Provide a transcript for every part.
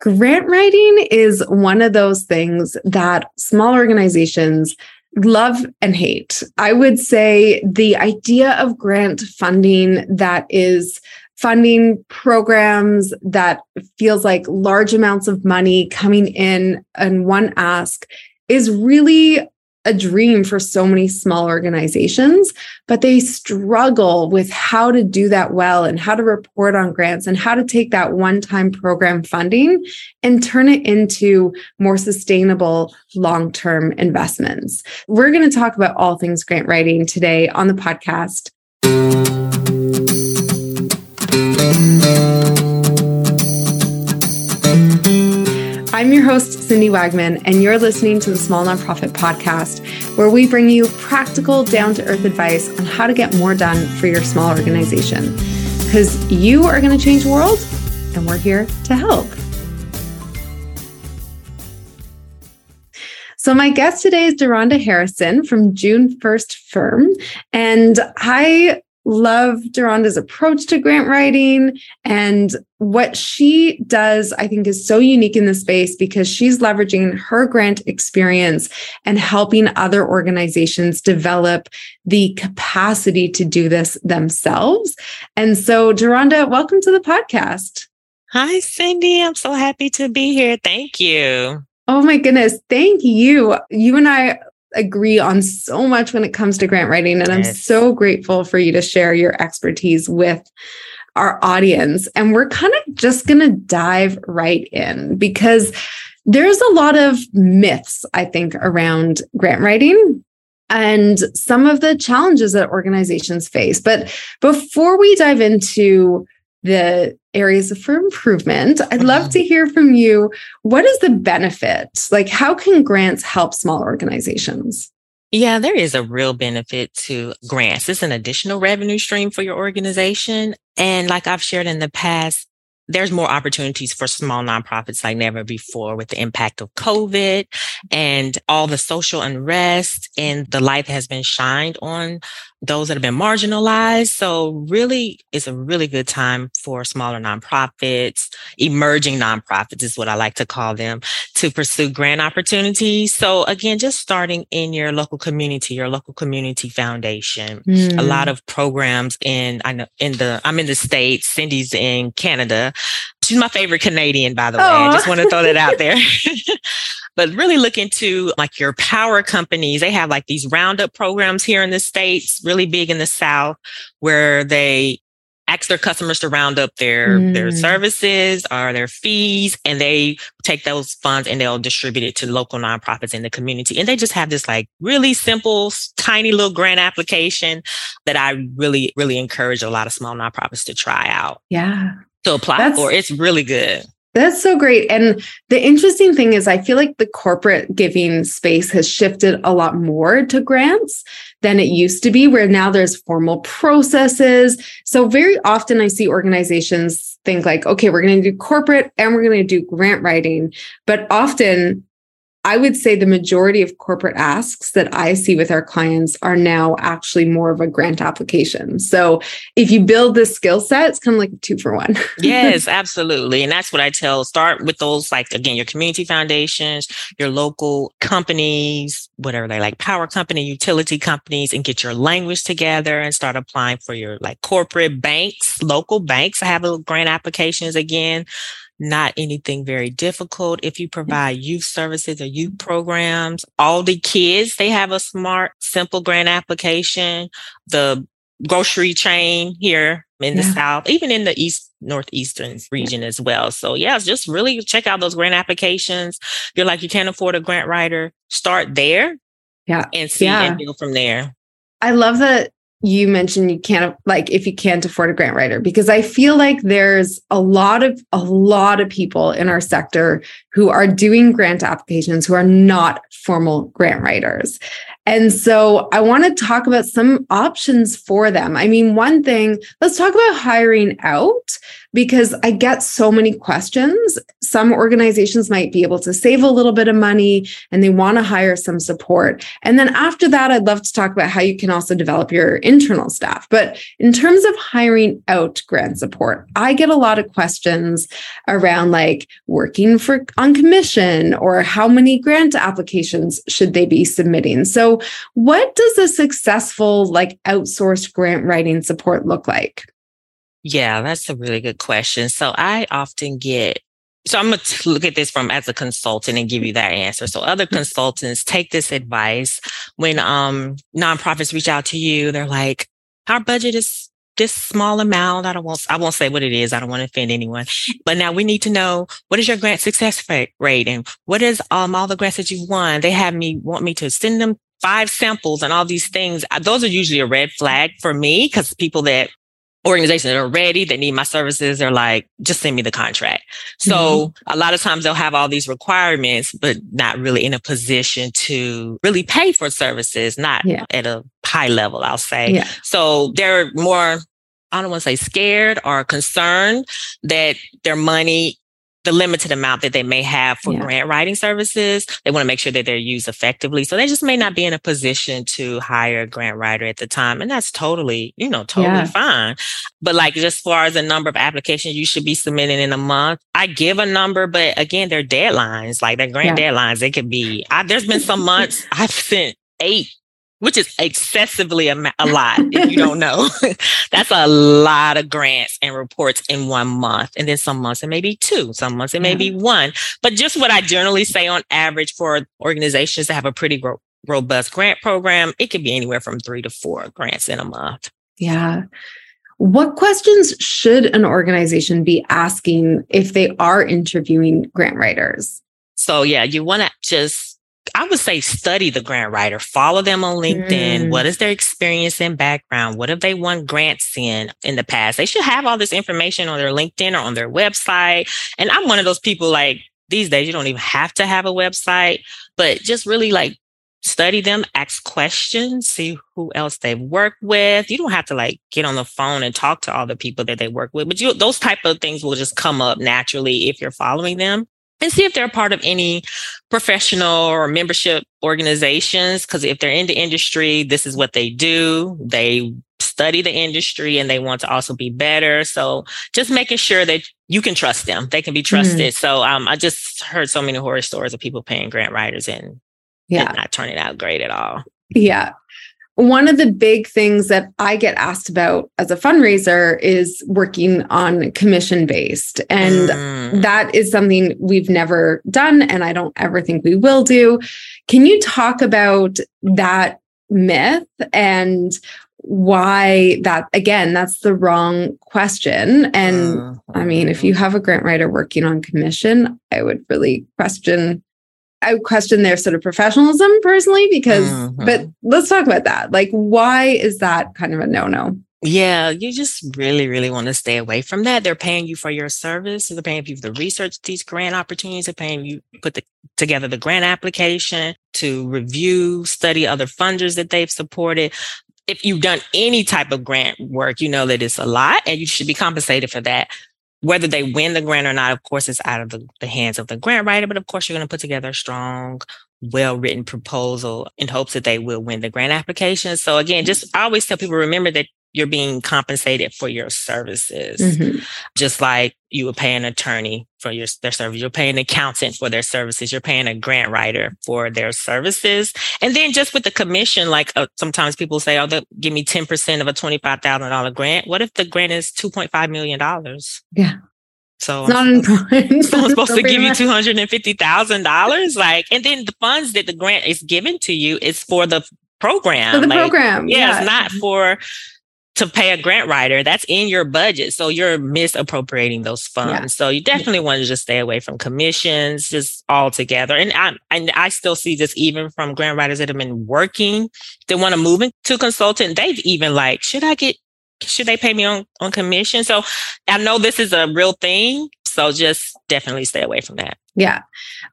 Grant writing is one of those things that small organizations love and hate. I would say the idea of grant funding that is funding programs that feels like large amounts of money coming in and one ask is really a dream for so many small organizations, but they struggle with how to do that well and how to report on grants and how to take that one time program funding and turn it into more sustainable long term investments. We're going to talk about all things grant writing today on the podcast. I'm your host, Cindy Wagman, and you're listening to the Small Nonprofit Podcast, where we bring you practical, down to earth advice on how to get more done for your small organization. Because you are going to change the world, and we're here to help. So, my guest today is DeaRonda Harrison from June 1st Firm. And I love DeaRonda's approach to grant writing and what she does, I think is so unique in the space because she's leveraging her grant experience and helping other organizations develop the capacity to do this themselves. And so, Deronda, welcome to the podcast. Hi, Cindy. I'm so happy to be here. Thank you. Oh my goodness. Thank you. You and I agree on so much when it comes to grant writing. And yes. I'm so grateful for you to share your expertise with our audience. And we're kind of just going to dive right in because there's a lot of myths, I think, around grant writing and some of the challenges that organizations face. But before we dive into the areas for improvement. I'd love mm-hmm. to hear from you. What is the benefit? Like, how can grants help small organizations? Yeah, there is a real benefit to grants. It's an additional revenue stream for your organization. And like I've shared in the past, there's more opportunities for small nonprofits like never before with the impact of COVID and all the social unrest and the light has been shined on those that have been marginalized. So really it's a really good time for smaller nonprofits, emerging nonprofits is what I like to call them to pursue grant opportunities. So again, just starting in your local community, your local community foundation, mm. a lot of programs in, I know in the, I'm in the States, Cindy's in Canada. She's my favorite Canadian, by the way. Aww. I just want to throw that out there. but really look into like your power companies. They have like these roundup programs here in the States, really big in the South, where they ask their customers to round up their mm. their services or their fees and they take those funds and they'll distribute it to local nonprofits in the community and they just have this like really simple tiny little grant application that i really really encourage a lot of small nonprofits to try out yeah to apply That's, for it's really good that's so great. And the interesting thing is, I feel like the corporate giving space has shifted a lot more to grants than it used to be, where now there's formal processes. So, very often I see organizations think, like, okay, we're going to do corporate and we're going to do grant writing. But often I would say the majority of corporate asks that I see with our clients are now actually more of a grant application. So if you build this skill set, it's kind of like two for one. yes, absolutely. And that's what I tell start with those, like, again, your community foundations, your local companies, whatever they like, power company, utility companies, and get your language together and start applying for your like corporate banks, local banks. I have grant applications again not anything very difficult. If you provide youth services or youth mm-hmm. programs, all the kids, they have a smart, simple grant application. The grocery chain here in yeah. the South, even in the East, Northeastern region as well. So yeah, just really check out those grant applications. If you're like, you can't afford a grant writer, start there. Yeah. And see yeah. and go from there. I love that you mentioned you can't like if you can't afford a grant writer because i feel like there's a lot of a lot of people in our sector who are doing grant applications who are not formal grant writers. And so i want to talk about some options for them. I mean one thing let's talk about hiring out because I get so many questions. Some organizations might be able to save a little bit of money and they want to hire some support. And then after that, I'd love to talk about how you can also develop your internal staff. But in terms of hiring out grant support, I get a lot of questions around like working for on commission or how many grant applications should they be submitting. So, what does a successful like outsourced grant writing support look like? Yeah, that's a really good question. So I often get so I'm going to look at this from as a consultant and give you that answer. So other mm-hmm. consultants take this advice when um nonprofits reach out to you. They're like, our budget is this small amount. I don't want, I won't say what it is. I don't want to offend anyone, but now we need to know what is your grant success rate and what is um all the grants that you've won. They have me want me to send them five samples and all these things. Those are usually a red flag for me because people that organizations that are ready that need my services are like just send me the contract so mm-hmm. a lot of times they'll have all these requirements but not really in a position to really pay for services not yeah. at a high level i'll say yeah. so they're more I don't want to say scared or concerned that their money the limited amount that they may have for yeah. grant writing services. They want to make sure that they're used effectively. So they just may not be in a position to hire a grant writer at the time. And that's totally, you know, totally yeah. fine. But like just as far as the number of applications you should be submitting in a month, I give a number, but again, they're deadlines, like they're grant yeah. deadlines. They could be, I, there's been some months I've sent eight which is excessively a, a lot if you don't know. That's a lot of grants and reports in one month. And then some months it may be two, some months it may be mm-hmm. one. But just what I generally say on average for organizations that have a pretty ro- robust grant program, it could be anywhere from three to four grants in a month. Yeah. What questions should an organization be asking if they are interviewing grant writers? So, yeah, you want to just I would say study the grant writer, follow them on LinkedIn. Mm. What is their experience and background? What have they won grants in in the past? They should have all this information on their LinkedIn or on their website. And I'm one of those people like these days, you don't even have to have a website, but just really like study them, ask questions, see who else they've worked with. You don't have to like get on the phone and talk to all the people that they work with, but you, those type of things will just come up naturally if you're following them and see if they're part of any professional or membership organizations. Because if they're in the industry, this is what they do. They study the industry and they want to also be better. So just making sure that you can trust them. They can be mm-hmm. trusted. Mm. So um, I just heard so many horror stories of people paying grant writers and, yeah. and not turning out great at all. Yeah one of the big things that I get asked about as a fundraiser is working on commission based. And mm. that is something we've never done. And I don't ever think we will do. Can you talk about that myth and why that again that's the wrong question and uh, i mean if you have a grant writer working on commission i would really question I question their sort of professionalism personally because, mm-hmm. but let's talk about that. Like, why is that kind of a no no? Yeah, you just really, really want to stay away from that. They're paying you for your service. They're paying you for the research these grant opportunities. They're paying you put the, together the grant application to review, study other funders that they've supported. If you've done any type of grant work, you know that it's a lot and you should be compensated for that whether they win the grant or not, of course, it's out of the, the hands of the grant writer. But of course, you're going to put together a strong, well written proposal in hopes that they will win the grant application. So again, just always tell people remember that you're being compensated for your services. Mm-hmm. Just like you would pay an attorney for your their service, you're paying an accountant for their services, you're paying a grant writer for their services. And then just with the commission, like uh, sometimes people say, oh, give me 10% of a $25,000 grant. What if the grant is $2.5 million? Yeah. So it's not. So I'm supposed to give you two hundred and fifty thousand dollars, like, and then the funds that the grant is given to you is for the program. For the like, program, yeah, yeah, it's not for to pay a grant writer, that's in your budget. So you're misappropriating those funds. Yeah. So you definitely want to just stay away from commissions, just altogether. And I and I still see this even from grant writers that have been working, they want to move into consultant. They've even like, should I get should they pay me on, on commission? So I know this is a real thing. So just definitely stay away from that. Yeah.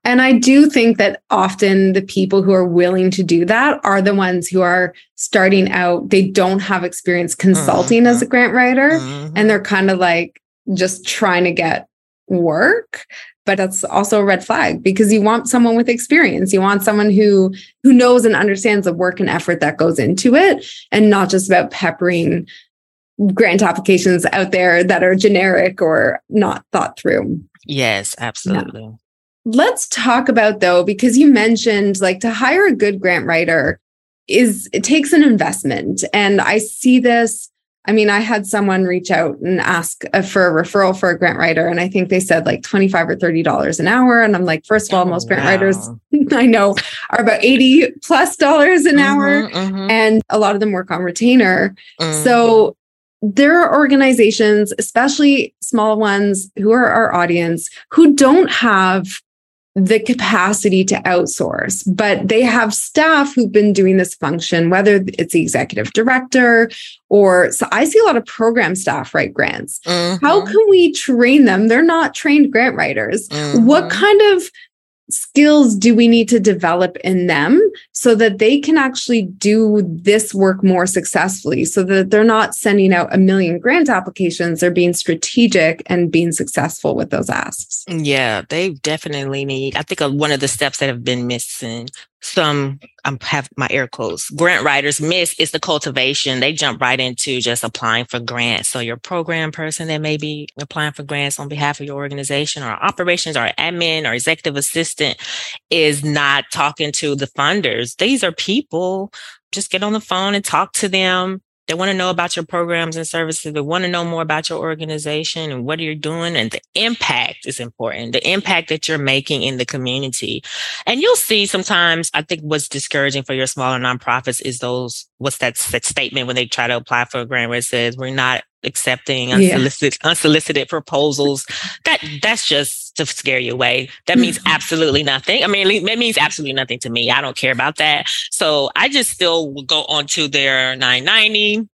And I do think that often the people who are willing to do that are the ones who are starting out. They don't have experience consulting mm-hmm. as a grant writer. Mm-hmm. And they're kind of like, just trying to get work but that's also a red flag because you want someone with experience you want someone who who knows and understands the work and effort that goes into it and not just about peppering grant applications out there that are generic or not thought through yes absolutely yeah. let's talk about though because you mentioned like to hire a good grant writer is it takes an investment and i see this I mean, I had someone reach out and ask uh, for a referral for a grant writer, and I think they said like twenty-five or thirty dollars an hour. And I'm like, first of all, oh, most grant wow. writers I know are about eighty plus dollars an mm-hmm, hour, mm-hmm. and a lot of them work on retainer. Mm-hmm. So there are organizations, especially small ones, who are our audience, who don't have the capacity to outsource, but they have staff who've been doing this function, whether it's the executive director or so I see a lot of program staff write grants. Mm-hmm. How can we train them? They're not trained grant writers. Mm-hmm. What kind of skills do we need to develop in them so that they can actually do this work more successfully so that they're not sending out a million grant applications they're being strategic and being successful with those asks? Yeah they definitely need i think uh, one of the steps that have been missing some um, have my air quotes grant writers miss is the cultivation. They jump right into just applying for grants. So your program person that may be applying for grants on behalf of your organization or operations or admin or executive assistant is not talking to the funders. These are people. Just get on the phone and talk to them they want to know about your programs and services. They want to know more about your organization and what you're doing. And the impact is important, the impact that you're making in the community. And you'll see sometimes, I think what's discouraging for your smaller nonprofits is those, what's that, that statement when they try to apply for a grant where it says, we're not accepting unsolicited, yeah. unsolicited proposals. That that's just to scare you away. That means mm-hmm. absolutely nothing. I mean, it means absolutely nothing to me. I don't care about that. So I just still go onto their 990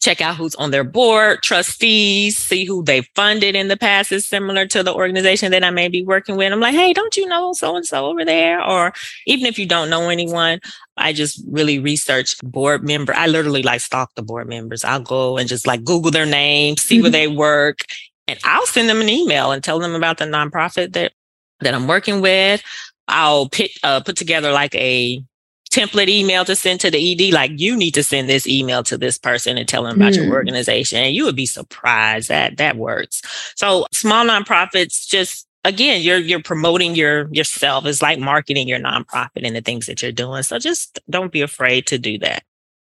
check out who's on their board, trustees, see who they funded in the past is similar to the organization that I may be working with. I'm like, hey, don't you know so and so over there? Or even if you don't know anyone, I just really research board member. I literally like stalk the board members. I'll go and just like Google their name, see mm-hmm. where they work, and I'll send them an email and tell them about the nonprofit that that I'm working with. I'll put uh, put together like a template email to send to the ED, like you need to send this email to this person and tell them about mm. your hmm. organization. And you would be surprised that that works. So small nonprofits just again, you're you're promoting your yourself. It's like marketing your nonprofit and the things that you're doing. So just don't be afraid to do that.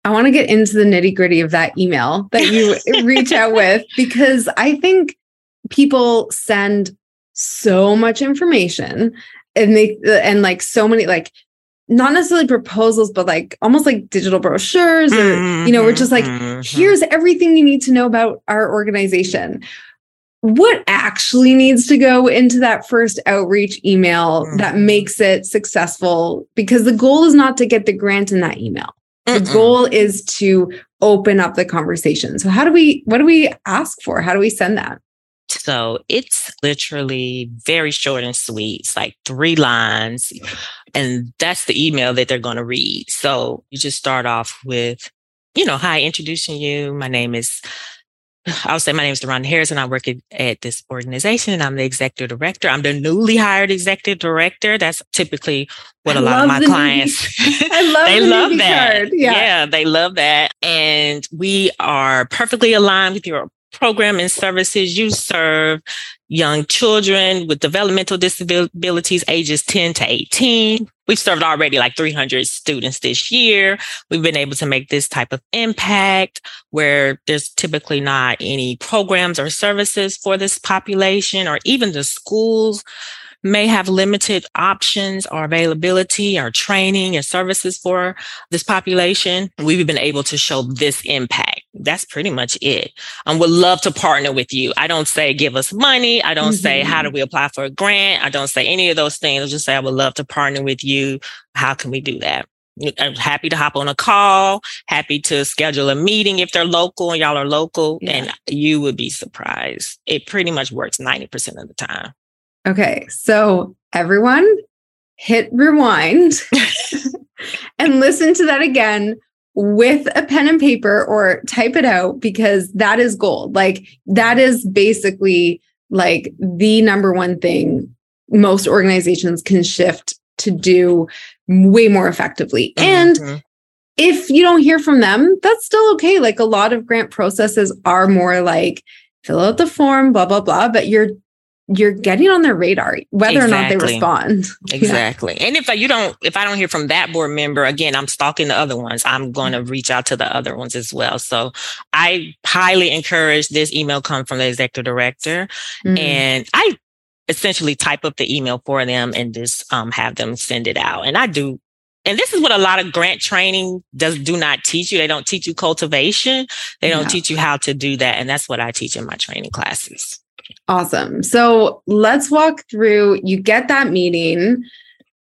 I want to get into the nitty gritty of that email that you reach out with because I think people send so much information and they and like so many like not necessarily proposals, but like almost like digital brochures, or, mm-hmm, you know, we're just like, mm-hmm. here's everything you need to know about our organization. What actually needs to go into that first outreach email mm-hmm. that makes it successful? Because the goal is not to get the grant in that email. Mm-mm. The goal is to open up the conversation. So, how do we, what do we ask for? How do we send that? So it's literally very short and sweet. It's like three lines. And that's the email that they're going to read. So you just start off with, you know, hi, introducing you. My name is, I'll say my name is Deron Harris and I work at, at, this organization and I'm the executive director. I'm the newly hired executive director. That's typically what I a lot of my clients, I love they the love that. Yeah. yeah, they love that. And we are perfectly aligned with your program and services you serve young children with developmental disabilities ages 10 to 18 we've served already like 300 students this year. We've been able to make this type of impact where there's typically not any programs or services for this population or even the schools may have limited options or availability or training and services for this population, we've been able to show this impact. That's pretty much it. I would love to partner with you. I don't say give us money. I don't mm-hmm. say how do mm-hmm. we apply for a grant. I don't say any of those things. I just say I would love to partner with you. How can we do that? I'm happy to hop on a call, happy to schedule a meeting if they're local and y'all are local, yeah. and you would be surprised. It pretty much works 90% of the time. Okay. So everyone hit rewind and listen to that again with a pen and paper or type it out because that is gold. Like that is basically like the number one thing most organizations can shift to do way more effectively. Mm-hmm. And if you don't hear from them, that's still okay. Like a lot of grant processes are more like fill out the form, blah, blah, blah, but you're you're getting on their radar whether exactly. or not they respond. Exactly. Yeah. and if you don't if i don't hear from that board member again i'm stalking the other ones. I'm going to reach out to the other ones as well. So i highly encourage this email come from the executive director. Mm-hmm. and i essentially type up the email for them and just um, have them send it out. And i do and this is what a lot of grant training does do not teach you. They don't teach you cultivation. They don't teach you how to do that. And that's what i teach in my training classes Awesome. So let's walk through. You get that meeting.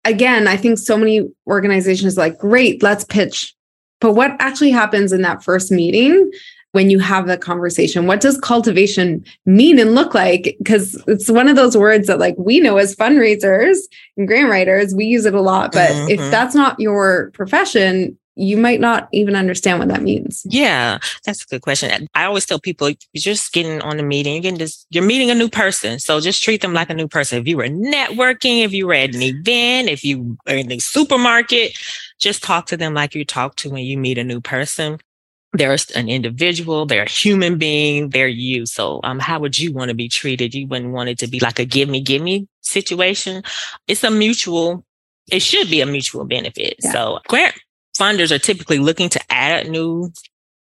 Again, I think so many organizations like, great, let's pitch. But what actually happens in that first meeting when you have the conversation? What does cultivation mean and look like? Because it's one of those words that, like, we know as fundraisers and grant writers, we use it a lot. But mm-hmm. if that's not your profession, you might not even understand what that means. Yeah, that's a good question. I always tell people you're just getting on the meeting, you're getting this, you're meeting a new person. So just treat them like a new person. If you were networking, if you were at an event, if you are in the supermarket, just talk to them like you talk to when you meet a new person. They're an individual, they're a human being, they're you. So um, how would you want to be treated? You wouldn't want it to be like a give me, give me situation. It's a mutual it should be a mutual benefit. Yeah. So grant funders are typically looking to add new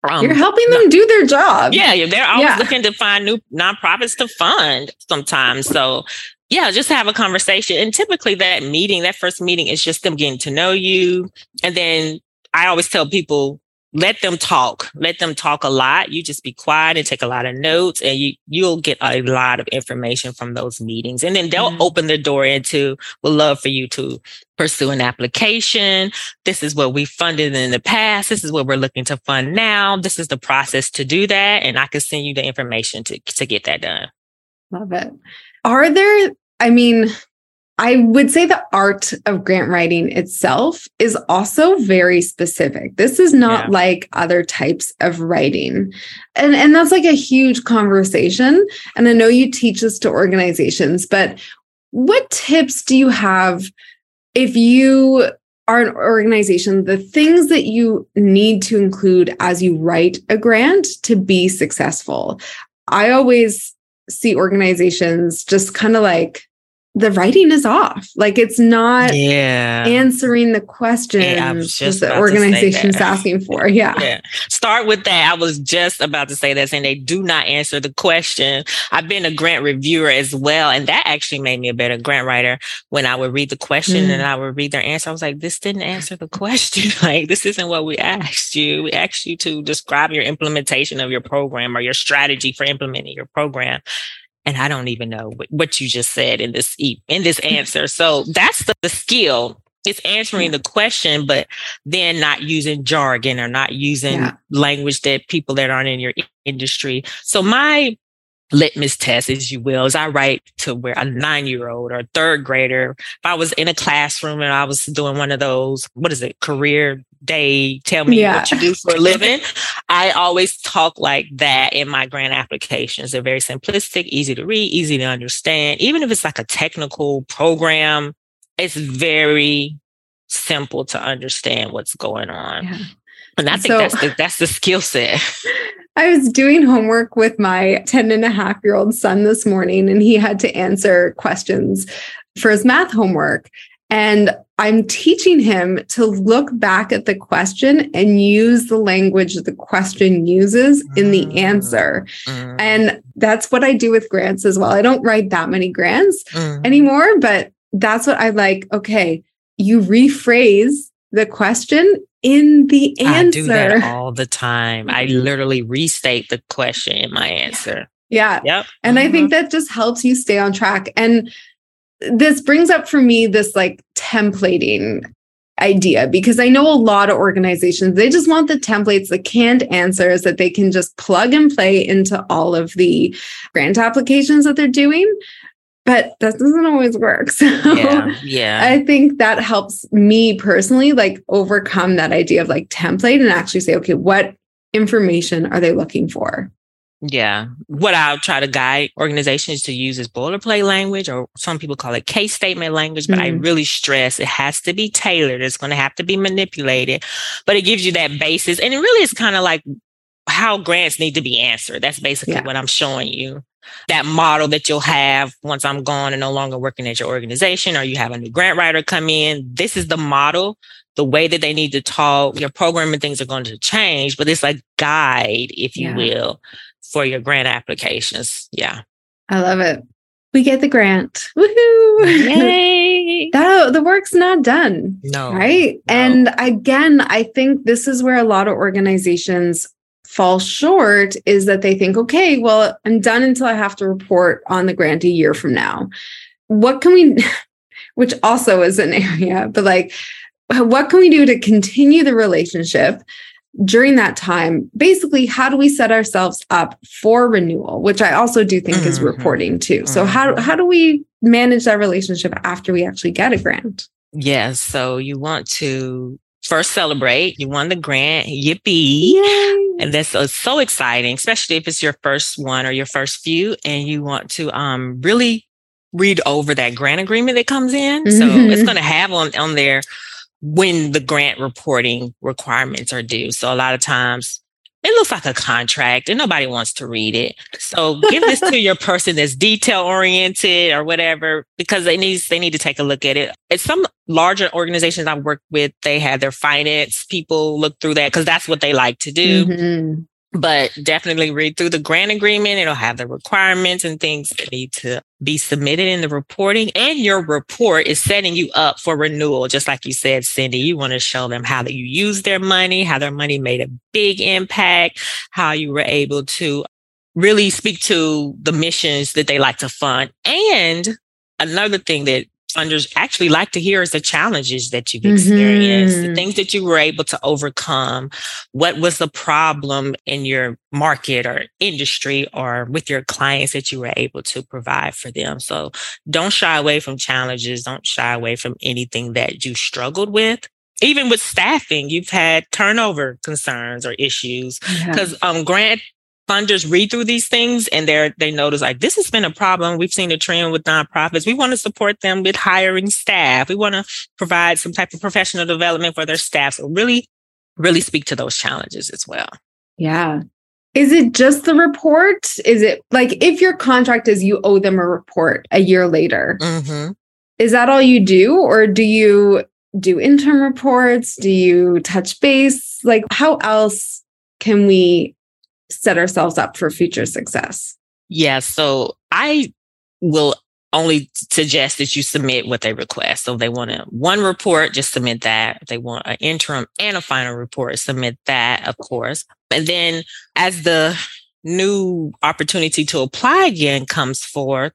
um, You're helping them do their job. Yeah, they're always yeah. looking to find new nonprofits to fund sometimes. So yeah, just have a conversation. And typically that meeting, that first meeting is just them getting to know you. And then I always tell people let them talk. Let them talk a lot. You just be quiet and take a lot of notes and you, you'll get a lot of information from those meetings. And then they'll mm-hmm. open the door into, we'd love for you to pursue an application. This is what we funded in the past. This is what we're looking to fund now. This is the process to do that. And I can send you the information to, to get that done. Love it. Are there, I mean, I would say the art of grant writing itself is also very specific. This is not yeah. like other types of writing. And, and that's like a huge conversation. And I know you teach this to organizations, but what tips do you have if you are an organization, the things that you need to include as you write a grant to be successful? I always see organizations just kind of like, the writing is off. Like it's not yeah. answering the questions yeah, the organization's asking for. Yeah. yeah. Start with that. I was just about to say that saying they do not answer the question. I've been a grant reviewer as well. And that actually made me a better grant writer when I would read the question mm. and I would read their answer. I was like, this didn't answer the question. like this isn't what we asked you. We asked you to describe your implementation of your program or your strategy for implementing your program and I don't even know what you just said in this in this answer. So that's the, the skill. It's answering the question, but then not using jargon or not using yeah. language that people that aren't in your industry. So my litmus test, as you will, is I write to where a nine year old or third grader, if I was in a classroom and I was doing one of those, what is it, career day, tell me yeah. what you do for a living. I always talk like that in my grant applications. They're very simplistic, easy to read, easy to understand. Even if it's like a technical program, it's very simple to understand what's going on. Yeah. And I think so, that's the, that's the skill set. I was doing homework with my 10 and a half year old son this morning, and he had to answer questions for his math homework. And I'm teaching him to look back at the question and use the language the question uses in the answer. Mm. And that's what I do with grants as well. I don't write that many grants mm. anymore, but that's what I like. Okay, you rephrase the question in the answer. I do that all the time. I literally restate the question in my answer. Yeah. Yep. And mm-hmm. I think mm-hmm. that just helps you stay on track. And this brings up for me this like templating idea because I know a lot of organizations, they just want the templates, the canned answers that they can just plug and play into all of the grant applications that they're doing. But that doesn't always work. So Yeah. Yeah. I think that helps me personally like overcome that idea of like template and actually say, okay, what information are they looking for? Yeah. What I'll try to guide organizations to use is boilerplate language, or some people call it case statement language, but I Mhm. really stress it has to be tailored. It's going to have to be manipulated, but it gives you that basis. And it really is kind of like how grants need to be answered. That's basically Yeah. what I'm showing you. That model that you'll have once I'm gone and no longer working at your organization, or you have a new grant writer come in. This is the model the way that they need to talk, your program and things are going to change, but it's a guide, if you Yeah. will, for your grant applications. Yeah. I love it. We get the grant. Woohoo! Yay. that, the work's not done. no. Right. no. And again, I think this is where a lot of organizations fall short is that they think, okay, well, I'm done until I have to report on the grant a year from now. What can we, which also is an area, but like, what can we do to continue the relationship during that time? Basically, how do we set ourselves up for renewal, which I also do think is Mhm. reporting too. So how, Mhm. how do we manage that relationship after we actually get a grant? Yes. So you want to first celebrate. You won the grant. Yippee. Yay. And that's uh, so exciting, especially if it's your first one or your first few, and you want to um, really read over that grant agreement that comes in. So Mhm. it's going to have on on there when the grant reporting requirements are due. So a lot of times it looks like a contract and nobody wants to read it. So give this to your person that's detail oriented or whatever, because they need they need to take a look at it. It's some larger organizations I've worked with, they have their finance people look through that because that's what they like to do Mhm. But definitely read through the grant agreement. It'll have the requirements and things that need to be submitted in the reporting. And your report is setting you up for renewal. Just like you said, Cindy, you want to show them how that you use their money, how their money made a big impact, how you were able to really speak to the missions that they like to fund. And another thing that funders actually like to hear is the challenges that you've experienced, the Mhm. things that you were able to overcome. What was the problem in your market or industry or with your clients that you were able to provide for them? So don't shy away from challenges. Don't shy away from anything that you struggled with. Even with staffing, you've had turnover concerns or issues Yeah. because um, grant funders read through these things and they're they notice like this has been a problem we've seen a trend with nonprofits we want to support them with hiring staff we want to provide some type of professional development for their staff so really really speak to those challenges as well Yeah. Is it just the report? Is it like if your contract is you owe them a report a year later? mm-hmm. Is that all you do? Or do you do interim reports? Do you touch base? Like, how else can we set ourselves up for future success? yeah so i will only suggest that you submit what they request. So they want a one report just submit that. If they want an interim and a final report submit that of course. And then as the new opportunity to apply again comes forth,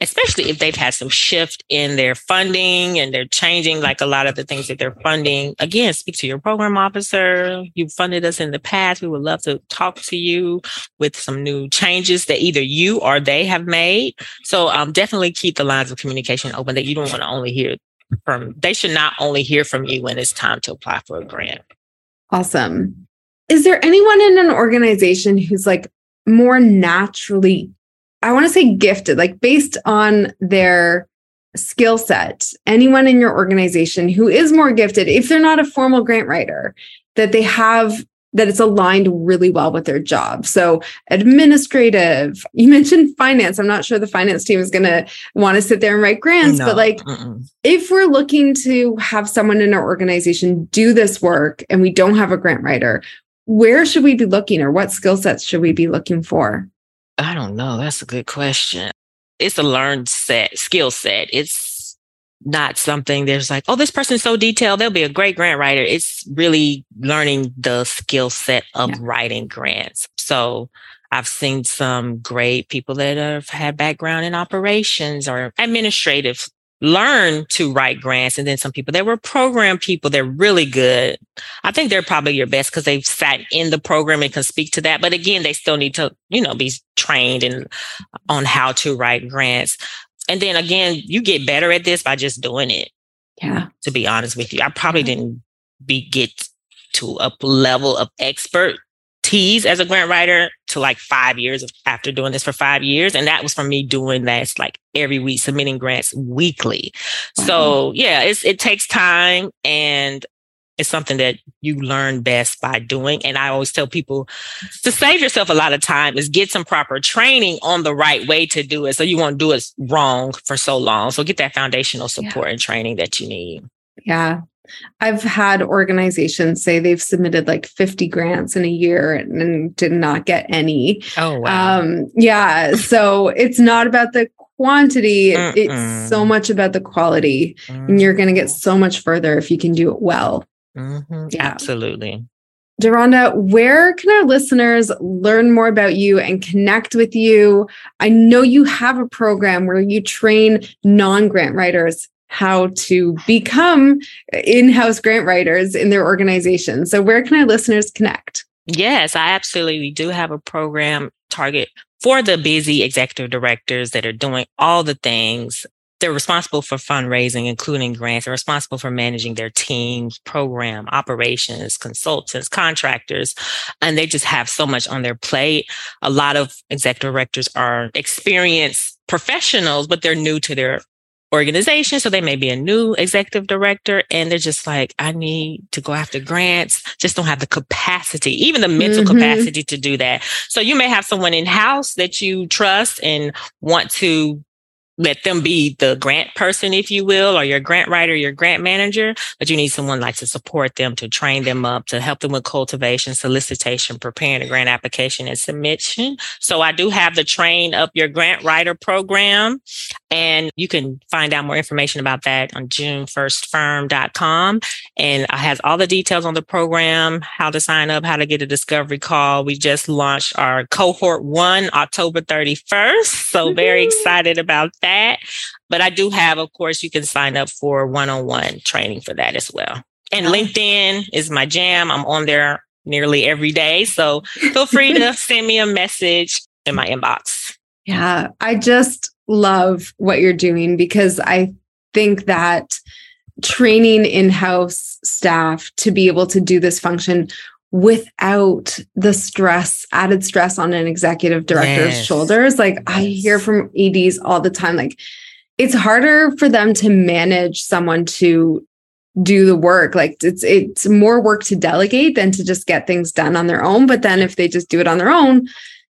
especially if they've had some shift in their funding and they're changing like a lot of the things that they're funding. Again, speak to your program officer. You funded us in the past. We would love to talk to you with some new changes that either you or they have made. So um, definitely keep the lines of communication open that you don't want to only hear from, they should not only hear from you when it's time to apply for a grant. Awesome. Is there anyone in an organization who's like more naturally, I want to say gifted, like based on their skill set? Anyone in your organization who is more gifted, if they're not a formal grant writer, that they have that it's aligned really well with their job. So, administrative, you mentioned finance. I'm not sure the finance team is going to want to sit there and write grants, No, but like mm-mm. if we're looking to have someone in our organization do this work and we don't have a grant writer, where should we be looking or what skill sets should we be looking for? I don't know. That's a good question. It's a learned set, skill set. It's not something there's like, oh, this person's so detailed, they'll be a great grant writer. It's really learning the skill set of Yeah. writing grants. So I've seen some great people that have had background in operations or administrative learn to write grants. And then some people that were program people, they're really good. I think they're probably your best because they've sat in the program and can speak to that. But again, they still need to, you know, be trained and uh, on how to write grants. and then again, you get better at this by just doing it. Yeah. To be honest with you, I probably didn't be get to a level of expertise as a grant writer to like five years of, after doing this for five years. And that was from me doing that like every week, submitting grants weekly. Wow. So yeah, it's, it takes time and it's something that you learn best by doing. And I always tell people to save yourself a lot of time is get some proper training on the right way to do it. So you won't do it wrong for so long. So get that foundational support yeah. and training that you need. Yeah. I've had organizations say they've submitted like 50 grants in a year and, and did not get any. Oh, wow. Um, yeah. So it's not about the quantity, Mm-mm. it's so much about the quality. Mm-hmm. And you're going to get so much further if you can do it well. Mm-hmm. Yeah. Absolutely. DeaRonda, where can our listeners learn more about you and connect with you? I know you have a program where you train non grant writers how to become in house grant writers in their organization. So, where can our listeners connect? Yes, I absolutely do have a program target for the busy executive directors that are doing all the things they're responsible for fundraising, including grants. They're responsible for managing their teams, program, operations, consultants, contractors, and they just have so much on their plate. A lot of executive directors are experienced professionals, but they're new to their organization. So they may be a new executive director and they're just like, I need to go after grants, just don't have the capacity, even the mental mm-hmm. capacity to do that. So you may have someone in house that you trust and want to let them be the grant person, if you will, or your grant writer, your grant manager, but you need someone like to support them, to train them up, to help them with cultivation, solicitation, preparing a grant application and submission. So I do have the train up your grant writer program and you can find out more information about that on junefirstfirm.com. And it has all the details on the program, how to sign up, how to get a discovery call. We just launched our cohort one October 31st. So very excited about that that. But I do have, of course, you can sign up for one on one training for that as well. And ah. LinkedIn is my jam. I'm on there nearly every day. So feel free to send me a message in my inbox. Yeah, I just love what you're doing because I think that training in house staff to be able to do this function without the stress, added stress on an executive director's yes. shoulders. Like yes. I hear from EDs all the time, like it's harder for them to manage someone to do the work. Like it's it's more work to delegate than to just get things done on their own. But then if they just do it on their own,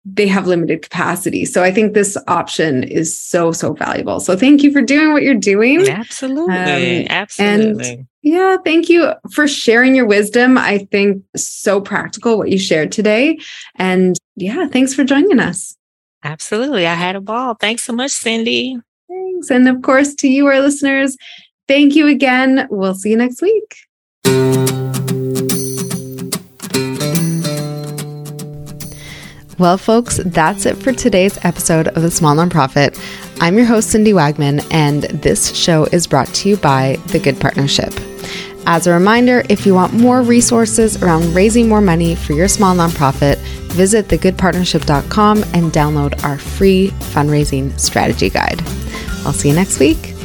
they have limited capacity. So I think this option is so, so valuable. So thank you for doing what you're doing. Absolutely. Um, Absolutely. And yeah, thank you for sharing your wisdom. I think so practical what you shared today. And yeah, thanks for joining us. Absolutely. I had a ball. Thanks so much, Cindy. Thanks. And of course, to you, our listeners, thank you again. We'll see you next week. Well, folks, that's it for today's episode of The Small Nonprofit. I'm your host, Cindy Wagman, and this show is brought to you by The Good Partnership. As a reminder, if you want more resources around raising more money for your small nonprofit, visit thegoodpartnership.com and download our free fundraising strategy guide. I'll see you next week.